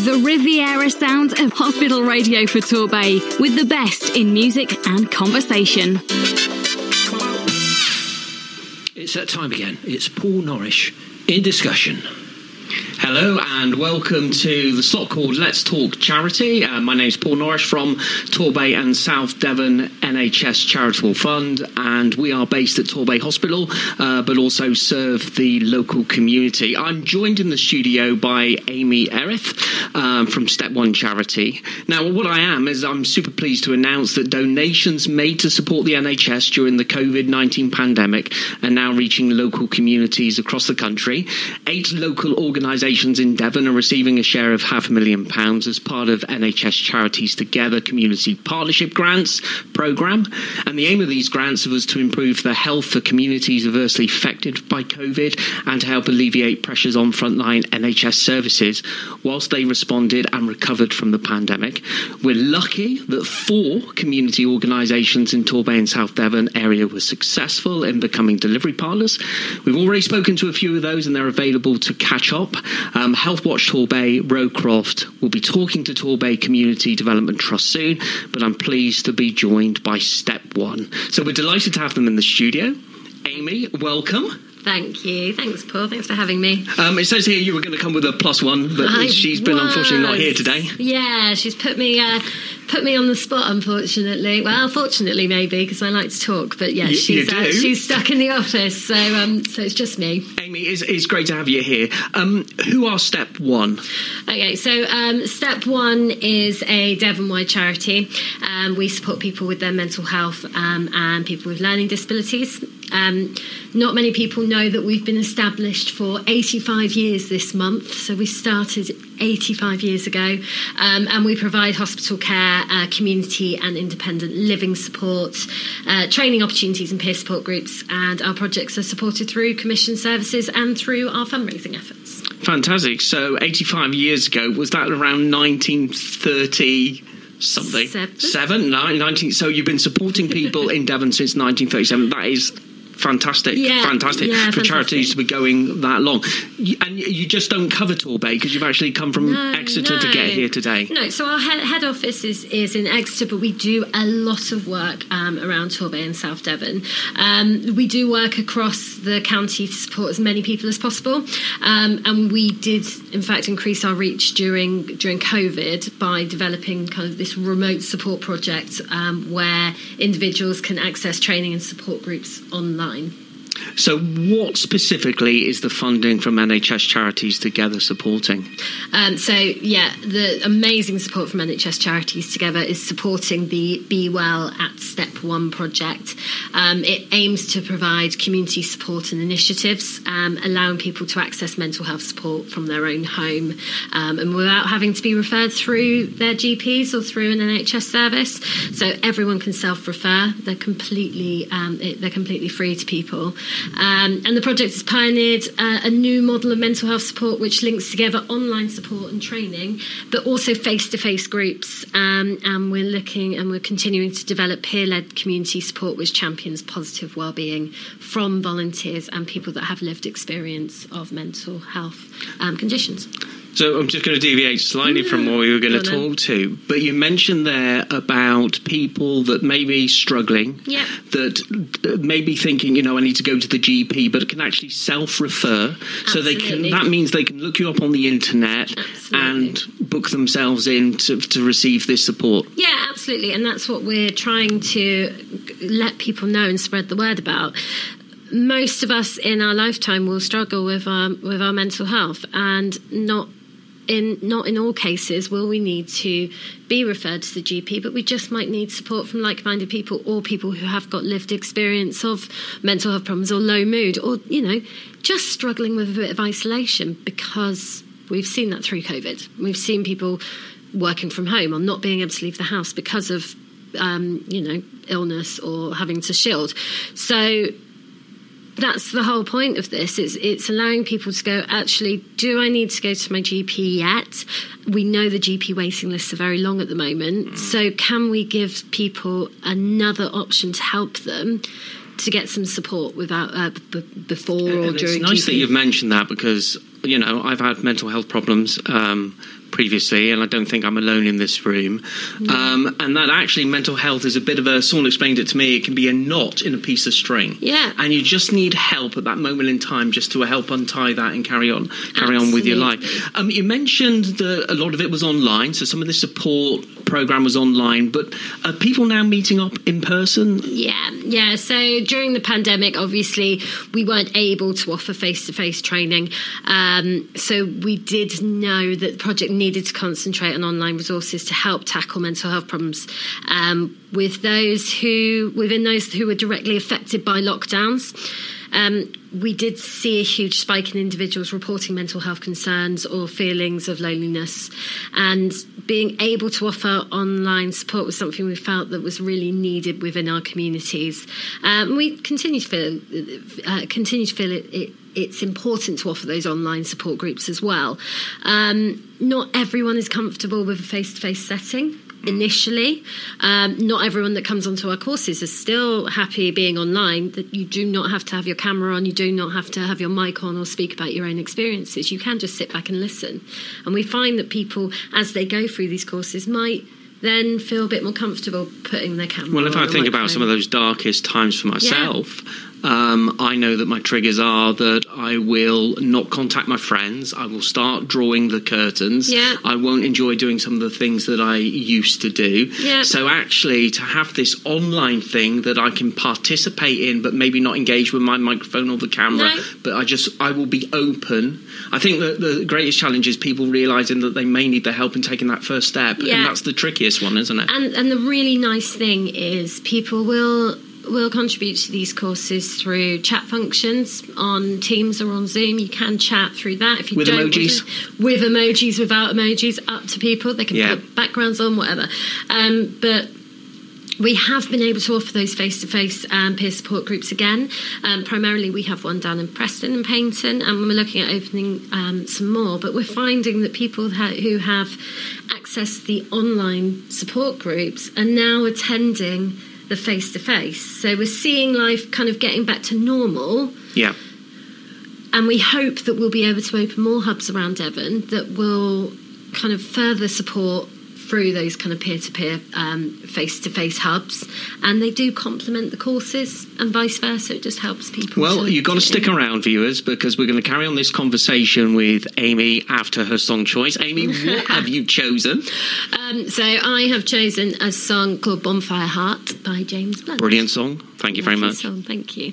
The Riviera sound of hospital radio for Torbay, with the best in music and conversation. It's that time again. It's Paul Norrish in discussion. Hello and welcome to the slot called Let's Talk Charity. Uh, my name is Paul Norrish from Torbay and South Devon NHS Charitable Fund, and we are based at Torbay Hospital, uh, but also serve the local community. I'm joined in the studio by Amy Erith um, from Step One Charity. Now, what I am is I'm super pleased to announce that donations made to support the NHS during the COVID 19 pandemic are now reaching local communities across the country. Eight local organisations in Devon are receiving a share of half a million pounds as part of NHS Charities Together Community Partnership Grants programme. And the aim of these grants was to improve the health for communities adversely affected by COVID and to help alleviate pressures on frontline NHS services whilst they responded and recovered from the pandemic. We're lucky that four community organisations in Torbay and South Devon area were successful in becoming delivery partners. We've already spoken to a few of those and they're available to catch up. Um, Health Watch Torbay, Rowcroft will be talking to Torbay Community Development Trust soon, but I'm pleased to be joined by Step One. So we're delighted to have them in the studio. Amy, welcome. Thank you. Thanks, Paul. Thanks for having me. Um, it says here you were going to come with a plus one, but I she's been unfortunately not here today. Yeah, she's put me uh, put me on the spot. Unfortunately, well, fortunately maybe because I like to talk. But yeah, You- she's you uh, she's stuck in the office, so um, so it's just me. Amy, it's, it's great to have you here. Um, who are Step One? Okay, so um, Step One is a Devon-wide charity. Um, we support people with their mental health um, and people with learning disabilities. Um, not many people know that we've been established for 85 years this month. So we started 85 years ago, um, and we provide hospital care, uh, community and independent living support, uh, training opportunities and peer support groups. And our projects are supported through commission services and through our fundraising efforts. Fantastic. So 85 years ago, was that around 1930? Something Seven. seven, nine, 19. So you've been supporting people in Devon since 1937. That is fantastic, Yeah, fantastic yeah, for fantastic. charities to be going that long. And you just don't cover Torbay because you've actually come from No, Exeter to get here today. No, so our head, head office is, is in Exeter, but we do a lot of work um, around Torbay and South Devon. Um, we do work across the county to support as many people as possible, um, and we did, in fact, increase our reach during during COVID by developing kind of this remote support project um, where individuals can access training and support groups online fine. So, what specifically is the funding from NHS Charities Together supporting? Um, so yeah, the amazing support from NHS Charities Together is supporting the Be Well at Step One project. Um, it aims to provide community support and initiatives, um, allowing people to access mental health support from their own home, um, and without having to be referred through their GPs or through an NHS service. So everyone can self-refer. They're completely um, they're completely free to people. Um, and the project has pioneered uh, a new model of mental health support which links together online support and training, but also face to face groups. Um, and we're looking and we're continuing to develop peer led community support which champions positive well-being from volunteers and people that have lived experience of mental health um, conditions. So I'm just going to deviate slightly from what we were going to mm. Go on then. talk to, but you mentioned there about people that may be struggling, Yeah. that may be thinking, you know, I need to go to the GP, but can actually self-refer. So they can. That means they can look you up on the internet Absolutely. and book themselves in to, to receive this support. Yeah, absolutely. And that's what we're trying to let people know and spread the word about. Most of us in our lifetime will struggle with our with our mental health and not in not in all cases will we need to be referred to the GP, but we just might need support from like-minded people or people who have got lived experience of mental health problems or low mood or you know just struggling with a bit of isolation because we've seen that through COVID. We've seen people working from home or not being able to leave the house because of um, you know illness or having to shield. So that's the whole point of this. It's it's allowing people to go. Actually, do I need to go to my GP yet? We know the GP waiting lists are very long at the moment. So can we give people another option to help them to get some support without uh, b- before or And during it's nice GP? that you've mentioned that because you know, I've had mental health problems. Um, previously, and I don't think I'm alone in this room. Mm. Um, and that actually mental health is a bit of a. Someone explained it to me. It can be a knot in a piece of string. Yeah. And you just need help at that moment in time, just to help untie that and carry on, carry Absolutely. on with your life. Um, you mentioned that a lot of it was online, so some of the support program was online, but are people now meeting up in person? Yeah, yeah. So during the pandemic, obviously, we weren't able to offer face to face training. Um, so we did know that the project needed to concentrate on online resources to help tackle mental health problems um, with those who, within those who were directly affected by lockdowns. Um, we did see a huge spike in individuals reporting mental health concerns or feelings of loneliness. And being able to offer online support was something we felt that was really needed within our communities. Um, we continue to feel, uh, continue to feel it, it it's important to offer those online support groups as well. Um, not everyone is comfortable with a face to face setting initially. Um, not everyone that comes onto our courses is still happy being online. That you do not have to have your camera on, you do not have to have your mic on or speak about your own experiences. You can just sit back and listen. And we find that people, as they go through these courses, might then feel a bit more comfortable putting their camera. Well, if I think about some of those darkest times for myself. Yeah um, I know that my triggers are that I will not contact my friends. I will start drawing the curtains. Yeah. I won't enjoy doing some of the things that I used to do. Yeah. So actually, to have this online thing that I can participate in, but maybe not engage with my microphone or the camera, no. but I just I will be open. I think that the greatest challenge is people realizing that they may need the help in taking that first step, yeah. and that's the trickiest one, isn't it? And and the really nice thing is people will will contribute to these courses through chat functions on Teams or on Zoom. You can chat through that if you with don't emojis, to, with emojis, without emojis, up to people. They can yeah. put backgrounds on, whatever. Um, but we have been able to offer those face-to-face um, peer support groups again. Um, primarily, we have one down in Preston and Paignton, and we're looking at opening um, some more. But we're finding that people ha- who have accessed the online support groups are now attending the face to face. So we're seeing life kind of getting back to normal. Yeah. And we hope that we'll be able to open more hubs around Devon that will kind of further support through those kind of peer-to-peer face-to-face hubs and they do complement the courses and vice versa. It just helps people well you've got to stick around viewers because we're going to carry on this conversation with amy after her song choice. Amy what have you chosen? Um, so i have chosen a song called bonfire heart by james blunt. Brilliant song. Thank you very much. song. thank you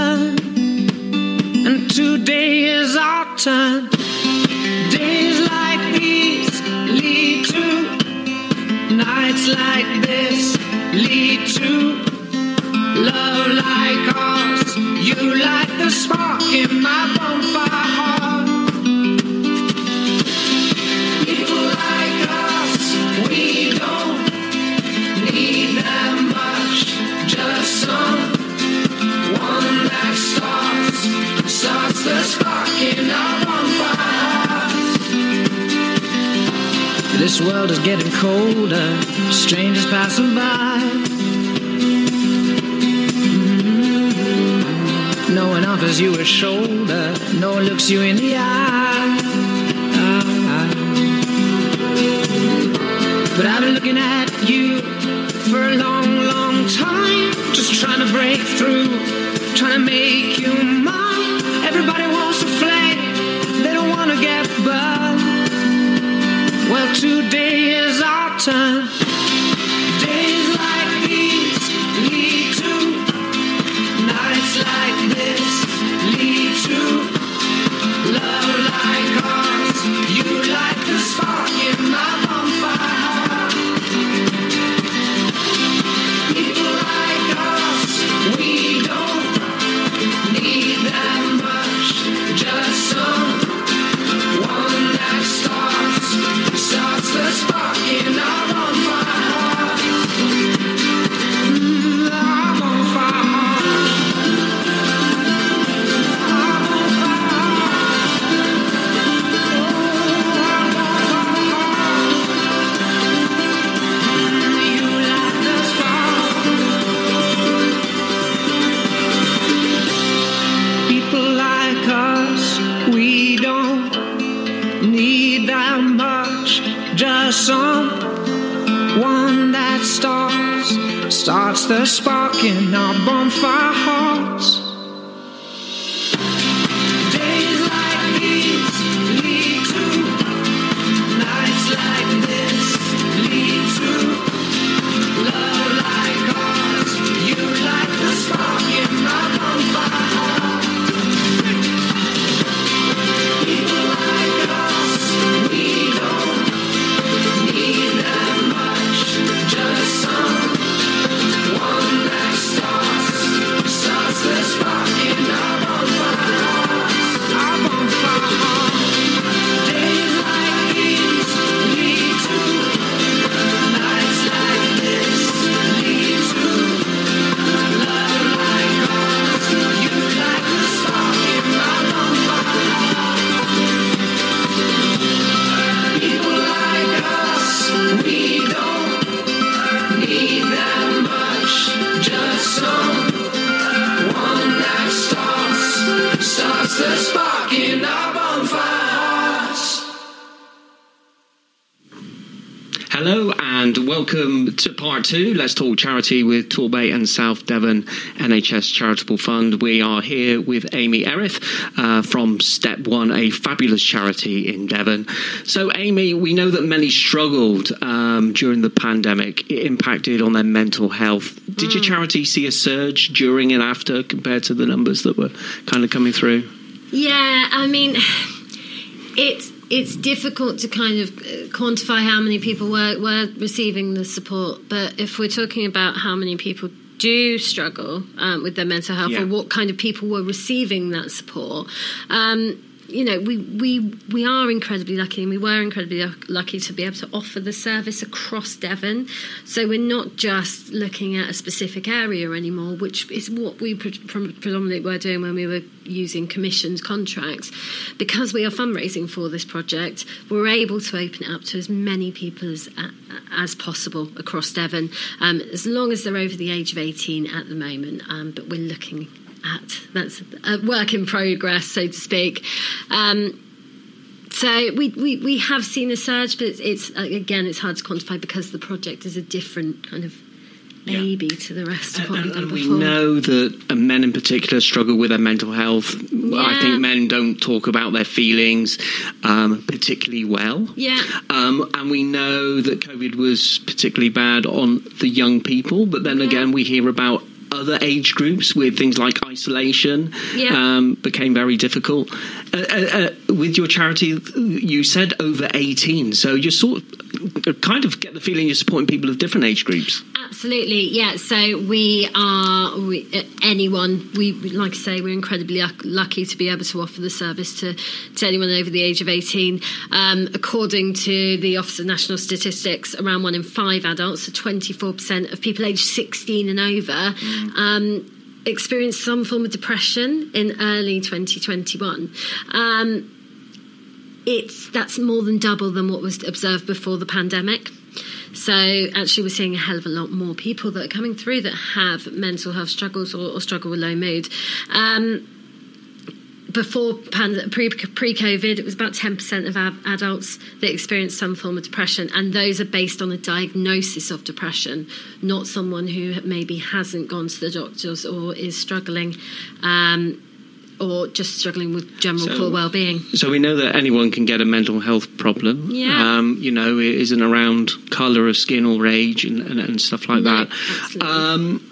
Today is our turn. Days like these lead to nights like this lead to love like ours. You light the spark in my bonfire This world is getting colder, strangers passing by. Mm-hmm. No one offers you a shoulder, no one looks you in the eye. But I've been looking at you for a long, long time, just trying to break through, trying to make you mine. Today is our time. Our bonfire part two. Let's talk charity with Torbay and South Devon NHS Charitable Fund. We are here with Amy Erith uh, from Step One, a fabulous charity in Devon. So, Amy, we know that many struggled um, during the pandemic. It impacted on their mental health. Did your charity see a surge during and after compared to the numbers that were kind of coming through? Yeah, I mean, it's it's difficult to kind of uh, quantify how many people were were receiving the support, but if we're talking about how many people do struggle um, with their mental health Yeah. or what kind of people were receiving that support. Um, you know, we, we we are incredibly lucky, and we were incredibly lucky to be able to offer the service across Devon. So we're not just looking at a specific area anymore, which is what we pre- pre- predominantly were doing when we were using commissioned contracts. Because we are fundraising for this project, we're able to open it up to as many people as as possible across Devon, um, as long as they're over the age of 18 at the moment. Um, but we're looking at that's a work in progress, so to speak. Um, so we, we, we have seen a surge, but it's, it's uh, again it's hard to quantify because the project is a different kind of Yeah. baby to the rest of what And, we've done and we know that uh, men in particular struggle with their mental health. I think men don't talk about their feelings um, particularly well. Yeah. Um, and we know that COVID was particularly bad on the young people, but then Yeah. again, we hear about other age groups with things like isolation Yeah. um, became very difficult. Uh, uh, uh, with your charity, you said over 18, so you sort of kind of get the feeling you're supporting people of different age groups. Absolutely, yeah. So we are we, uh, anyone. We like I say, we're incredibly lucky to be able to offer the service to to anyone over the age of eighteen. Um, according to the Office of National Statistics, around one in five adults, so twenty four percent of people aged sixteen and over. Um, experienced some form of depression in early 2021 um, it's that's more than double than what was observed before the pandemic. So actually, we're seeing a hell of a lot more people that are coming through that have mental health struggles or, or struggle with low mood. Um, before pre pre COVID, it was about ten percent of ad- adults that experienced some form of depression, and those are based on a diagnosis of depression, not someone who maybe hasn't gone to the doctors or is struggling. Um, or just struggling with general So- poor well-being. So we know that anyone can get a mental health problem. Yeah. Um, you know, it isn't around colour of skin or age and, and, and stuff like No, that. absolutely. Um,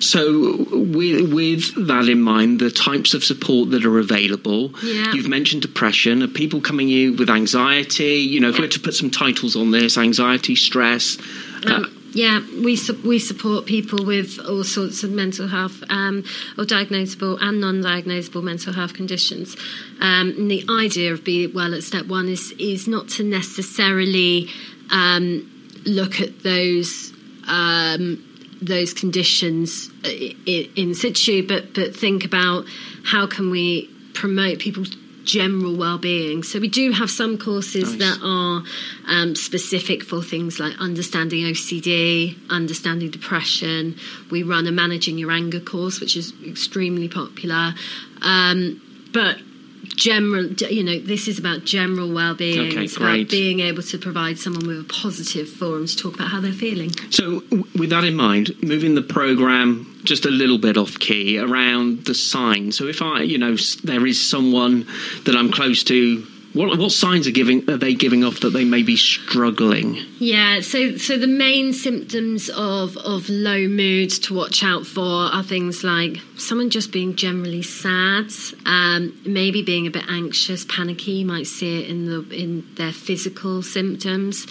so with, with that in mind, the types of support that are available. Yeah. You've mentioned depression. Are people coming you with anxiety? You know, if we were to put some titles on this, anxiety, stress. uh, Um, yeah, we su- we support people with all sorts of mental health um, or diagnosable and non-diagnosable mental health conditions. Um, and the idea of Be Well at Step One is is not to necessarily um, look at those. Um, those conditions i- in situ, but but think about how can we promote people's general well-being. So we do have some courses Nice. that are um, specific for things like understanding OCD, understanding depression. We run a managing your anger course, which is extremely popular. Um, but general you know this is about general well-being. Okay, it's great. about being able to provide someone with a positive forum to talk about how they're feeling. So, w- with that in mind, moving the program just a little bit off key around the sign. So, if I, you know, there is someone that I'm close to, what what signs are giving are they giving off that they may be struggling? Yeah, so so the main symptoms of of low mood to watch out for are things like someone just being generally sad, um, maybe being a bit anxious, panicky. You might see it in the in their physical symptoms.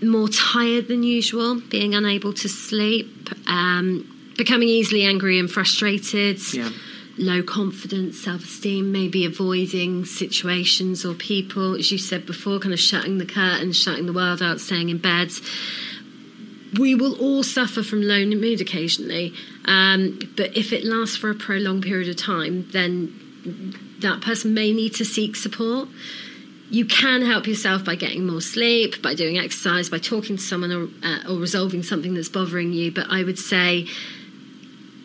More tired than usual, being unable to sleep, um, becoming easily angry and frustrated. Yeah. Low confidence, self esteem, maybe avoiding situations or people, as you said before, kind of shutting the curtains, shutting the world out, staying in bed. We will all suffer from low mood occasionally, um, but if it lasts for a prolonged period of time, then that person may need to seek support. You can help yourself by getting more sleep, by doing exercise, by talking to someone, or, uh, or resolving something that's bothering you. But I would say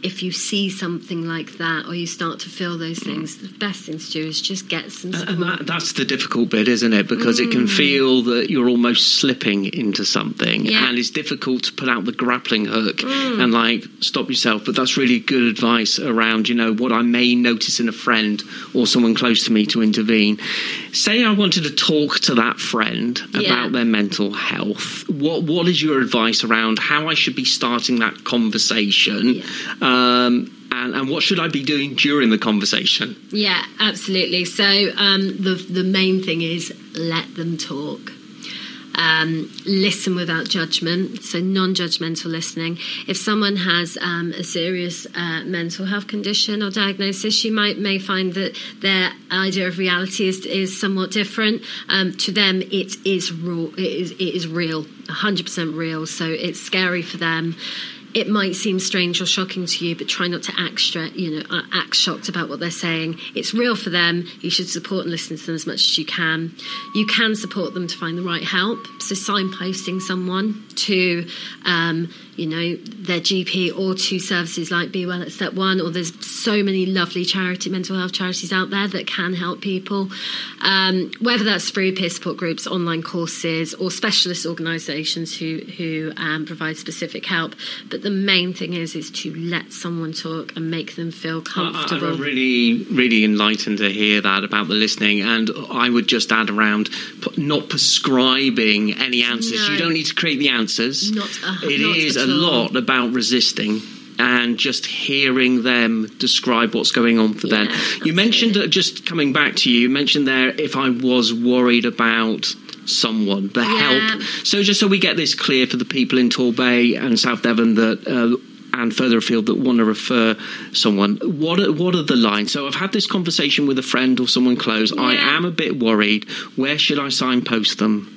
if you see something like that or you start to feel those things, the best thing to do is just get some support. And that, that's the difficult bit, isn't it? Because it can mm. feel that you're almost slipping into something, Yeah. and it's difficult to put out the grappling hook mm. and like stop yourself. But that's really good advice around, you know, what I may notice in a friend or someone close to me to intervene. Say I wanted to talk to that friend Yeah. about their mental health. What what is your advice around how I should be starting that conversation? Um, and, and what should I be doing during the conversation? Yeah, absolutely. So um, the the main thing is let them talk. Um, listen without judgment, so non-judgmental listening. If someone has um, a serious uh, mental health condition or diagnosis, you might may find that their idea of reality is, is somewhat different. Um, to them, it is raw. It is it is real, hundred percent real. So it's scary for them it might seem strange or shocking to you, but try not to act, stra- you know, uh, act shocked about what they're saying. It's real for them. You should support and listen to them as much as you can. You can support them to find the right help. So signposting someone to, um, you know, their GP or to services like Be Well at Step One. Or there's so many lovely charity mental health charities out there that can help people. Um, whether that's through peer support groups, online courses, or specialist organisations who who um, provide specific help. But the main thing is is to let someone talk and make them feel comfortable. I'm really, really enlightened to hear that about the listening, and I would just add around not prescribing any answers. No. You don't need to create the answers. Not a- It not is a lot about resisting. And just hearing them describe what's going on for them. You mentioned, uh, just coming back to you, you mentioned there if I was worried about someone, the Yeah. help. So, just so we get this clear for the people in Torbay and South Devon that uh, and further afield that want to refer someone, what are, what are the lines? So, I've had this conversation with a friend or someone close. I am a bit worried. Where should I signpost them?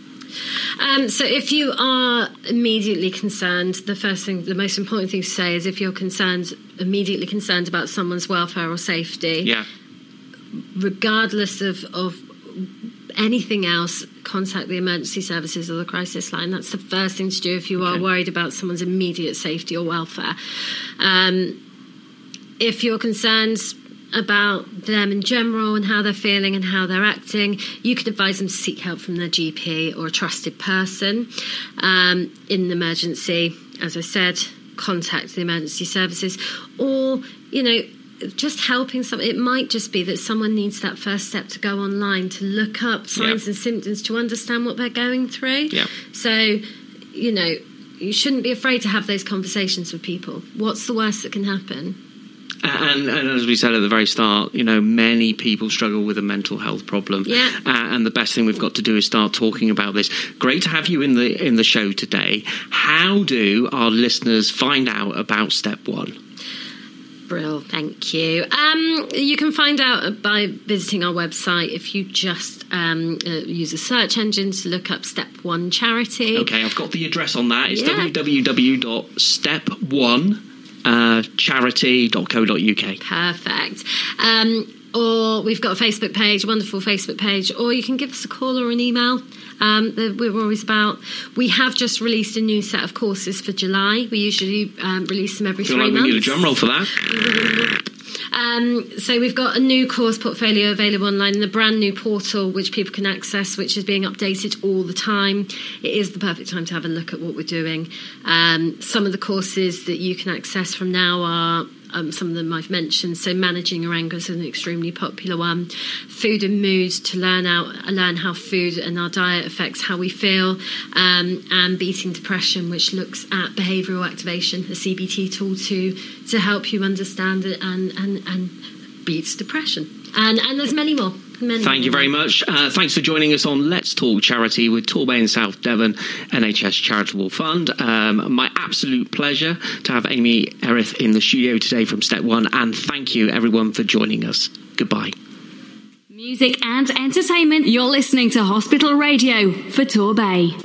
Um, so if you are immediately concerned, the first thing, the most important thing to say is if you're concerned, immediately concerned about someone's welfare or safety, Yeah, regardless of, of anything else, contact the emergency services or the crisis line. That's the first thing to do if you are worried about someone's immediate safety or welfare. Um, if you're concerned about them in general and how they're feeling and how they're acting, you could advise them to seek help from their GP or a trusted person. Um, in an emergency, as I said, contact the emergency services or, you know, just helping someone. it might just be that someone needs that first step to go online to look up signs Yeah. and symptoms to understand what they're going through Yeah. so you know you shouldn't be afraid to have those conversations with people what's the worst that can happen And, and as we said at the very start, you know, many people struggle with a mental health problem. Yeah. Uh, and the best thing we've got to do is start talking about this. Great to have you in the in the show today. How do our listeners find out about Step One? Brill, thank you. Um, you can find out by visiting our website if you just um, uh, use a search engine to look up Step One Charity. Okay, I've got the address on that. It's Yeah. www.step1charity.co.uk. Perfect. Um, or we've got a Facebook page, a wonderful Facebook page, or you can give us a call or an email. Um, that we're always about. We have just released a new set of courses for July. We usually um, release them every feel three like we months. need a drum roll for that. Um, so we've got a new course portfolio available online and a brand new portal which people can access, which is being updated all the time. It is the perfect time to have a look at what we're doing. Um, some of the courses that you can access from now are um, some of them I've mentioned. So managing your anger is an extremely popular one. Food and mood to learn out, learn how food and our diet affects how we feel, um, and beating depression, which looks at behavioural activation, a CBT tool to to help you understand it and and and beats depression. And and there's many more. Many Thank you very much. Uh, thanks for joining us on Let's Talk Charity with Torbay and South Devon NHS Charitable Fund. Um, my absolute pleasure to have Amy Erith in the studio today from Step One, and thank you everyone for joining us. Goodbye. Music and entertainment. You're listening to Hospital Radio for Torbay.